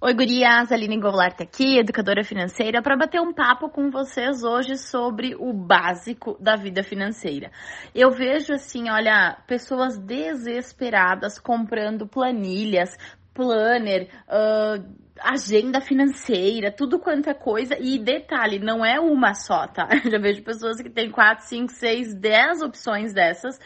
Oi, gurias, Aline Goulart aqui, educadora financeira, para bater um papo com vocês hoje sobre o básico da vida financeira. Eu vejo assim, olha, pessoas desesperadas comprando planilhas, planner, uh, agenda financeira, tudo quanto é coisa. E detalhe, não é uma só, tá? Eu já vejo pessoas que têm 4, 5, 6, 10 opções dessas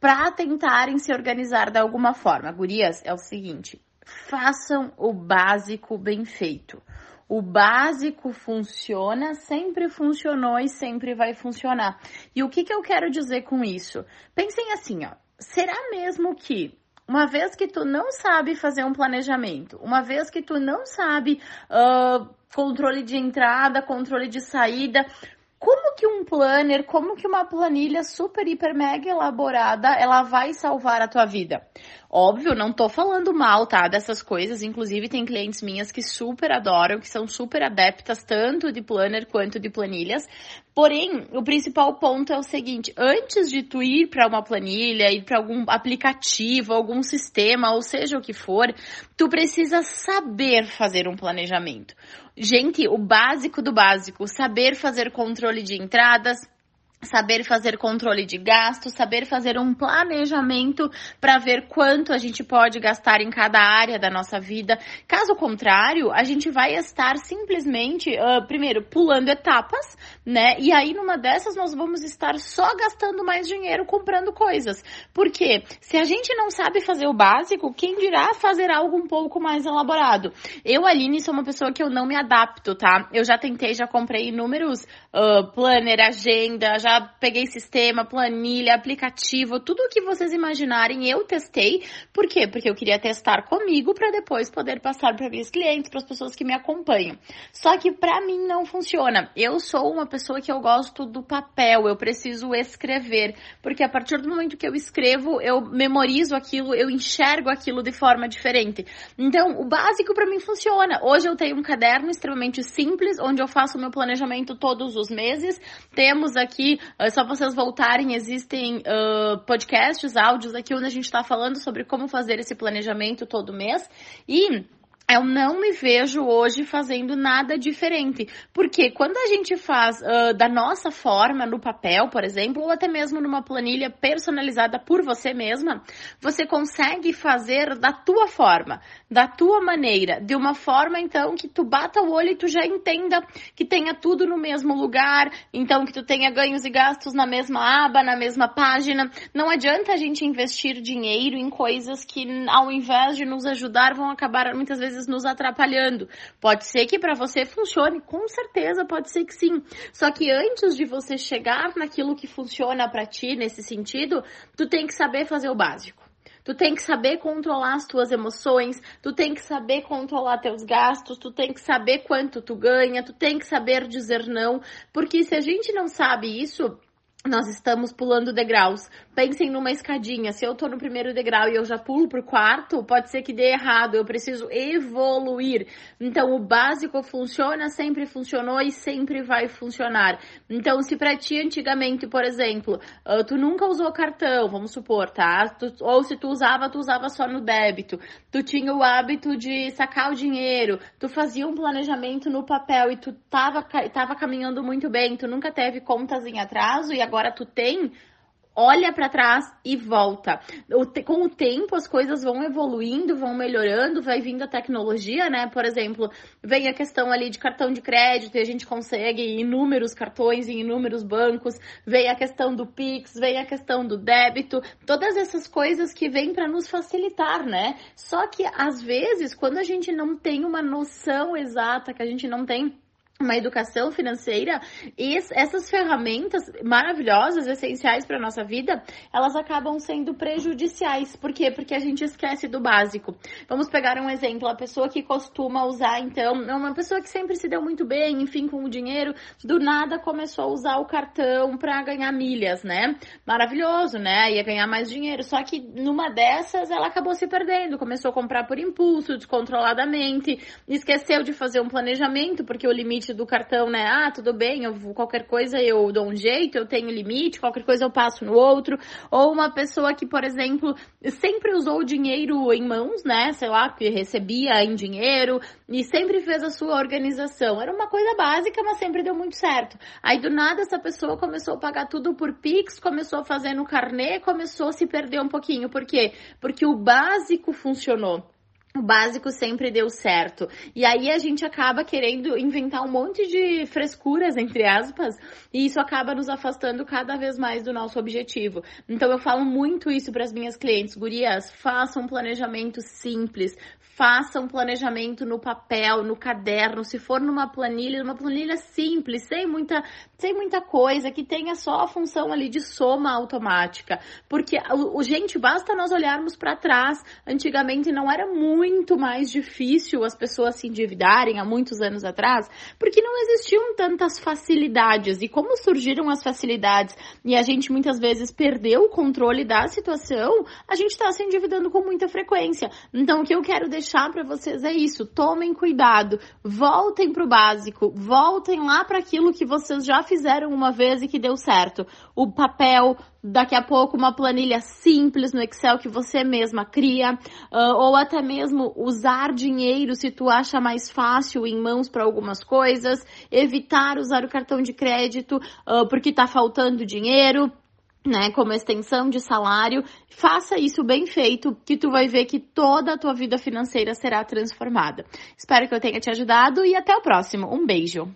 para tentarem se organizar de alguma forma. Gurias, é o seguinte façam o básico bem feito. O básico funciona, sempre funcionou e sempre vai funcionar. E o que, que eu quero dizer com isso? Pensem assim, ó. Será mesmo que uma vez que tu não sabe fazer um planejamento, uma vez que tu não sabe uh, controle de entrada, controle de saída, como que um planner, como que uma planilha super, hiper, mega elaborada, ela vai salvar a tua vida? Óbvio, não tô falando mal, tá, dessas coisas. Inclusive, tem clientes minhas que super adoram, que são super adeptas tanto de planner quanto de planilhas. Porém, o principal ponto é o seguinte: antes de tu ir para uma planilha, ir para algum aplicativo, algum sistema, ou seja o que for, tu precisa saber fazer um planejamento. Gente, o básico do básico, saber fazer controle de entradas, saber fazer controle de gastos, saber fazer um planejamento para ver quanto a gente pode gastar em cada área da nossa vida. Caso contrário, a gente vai estar simplesmente, uh, primeiro, pulando etapas, né? E aí, numa dessas, nós vamos estar só gastando mais dinheiro comprando coisas. Porque se a gente não sabe fazer o básico, quem dirá fazer algo um pouco mais elaborado? Eu, Aline, sou uma pessoa que eu não me adapto, tá? Eu já tentei, já comprei inúmeros uh, planner, agenda, já peguei sistema, planilha, aplicativo, tudo o que vocês imaginarem, eu testei. Por quê? Porque eu queria testar comigo para depois poder passar para meus clientes, para as pessoas que me acompanham. Só que para mim não funciona. Eu sou uma pessoa que eu gosto do papel, eu preciso escrever, porque a partir do momento que eu escrevo, eu memorizo aquilo, eu enxergo aquilo de forma diferente. Então, o básico para mim funciona. Hoje eu tenho um caderno extremamente simples, onde eu faço o meu planejamento todos os meses. Temos aqui é só vocês voltarem, existem uh, podcasts, áudios aqui onde a gente está falando sobre como fazer esse planejamento todo mês. E eu não me vejo hoje fazendo nada diferente. Porque quando a gente faz uh, da nossa forma, no papel, por exemplo, ou até mesmo numa planilha personalizada por você mesma, você consegue fazer da tua forma, da tua maneira, de uma forma então que tu bata o olho e tu já entenda que tenha tudo no mesmo lugar, então que tu tenha ganhos e gastos na mesma aba, na mesma página. Não adianta a gente investir dinheiro em coisas que, ao invés de nos ajudar, vão acabar muitas vezes nos atrapalhando. Pode ser que para você funcione, com certeza pode ser que sim. Só que antes de você chegar naquilo que funciona para ti nesse sentido, tu tem que saber fazer o básico. Tu tem que saber controlar as tuas emoções, tu tem que saber controlar teus gastos, tu tem que saber quanto tu ganha, tu tem que saber dizer não, porque se a gente não sabe isso, nós estamos pulando degraus. Pensem numa escadinha. Se eu tô no primeiro degrau e eu já pulo pro quarto, pode ser que dê errado. Eu preciso evoluir. Então, o básico funciona, sempre funcionou e sempre vai funcionar. Então, se pra ti antigamente, por exemplo, uh, tu nunca usou cartão, vamos supor, tá? Ou se tu usava, tu usava só no débito. Tu tinha o hábito de sacar o dinheiro. Tu fazia um planejamento no papel e tu tava, tava caminhando muito bem. Tu nunca teve contas em atraso e agora agora tu tem, olha para trás e volta. com o tempo as coisas vão evoluindo, vão melhorando, vai vindo a tecnologia, né? Por exemplo, vem a questão ali de cartão de crédito e a gente consegue inúmeros cartões em inúmeros bancos, vem a questão do Pix, vem a questão do débito, todas essas coisas que vêm para nos facilitar, né? Só que às vezes, quando a gente não tem uma noção exata, que a gente não tem uma educação financeira e essas ferramentas maravilhosas, essenciais para nossa vida, elas acabam sendo prejudiciais. Por quê? Porque a gente esquece do básico. Vamos pegar um exemplo, a pessoa que costuma usar, então, é uma pessoa que sempre se deu muito bem, enfim, com o dinheiro, do nada começou a usar o cartão para ganhar milhas, né? Maravilhoso, né? Ia ganhar mais dinheiro. Só que numa dessas ela acabou se perdendo, começou a comprar por impulso, descontroladamente, esqueceu de fazer um planejamento, porque o limite do cartão, né? Ah, tudo bem, eu qualquer coisa eu dou um jeito, eu tenho limite, qualquer coisa eu passo no outro. Ou uma pessoa que, por exemplo, sempre usou o dinheiro em mãos, né? Sei lá, que recebia em dinheiro e sempre fez a sua organização. Era uma coisa básica, mas sempre deu muito certo. Aí do nada essa pessoa começou a pagar tudo por Pix, começou a fazer no carnê, começou a se perder um pouquinho. Por quê? Porque o básico funcionou o básico sempre deu certo. E aí a gente acaba querendo inventar um monte de frescuras, entre aspas, e isso acaba nos afastando cada vez mais do nosso objetivo. Então eu falo muito isso para as minhas clientes, gurias, façam um planejamento simples, faça um planejamento no papel, no caderno, se for numa planilha, uma planilha simples, sem muita, sem muita coisa, que tenha só a função ali de soma automática. Porque, o, gente, basta nós olharmos para trás, antigamente não era muito mais difícil as pessoas se endividarem há muitos anos atrás, porque não existiam tantas facilidades. E como surgiram as facilidades e a gente muitas vezes perdeu o controle da situação, a gente está se endividando com muita frequência. Então, o que eu quero deixar deixar para vocês é isso: tomem cuidado, voltem para o básico, voltem lá para aquilo que vocês já fizeram uma vez e que deu certo. O papel, daqui a pouco uma planilha simples no Excel que você mesma cria, uh, ou até mesmo usar dinheiro se tu acha mais fácil em mãos para algumas coisas, evitar usar o cartão de crédito uh, porque está faltando dinheiro né, como extensão de salário, faça isso bem feito, que tu vai ver que toda a tua vida financeira será transformada. Espero que eu tenha te ajudado e até o próximo. Um beijo.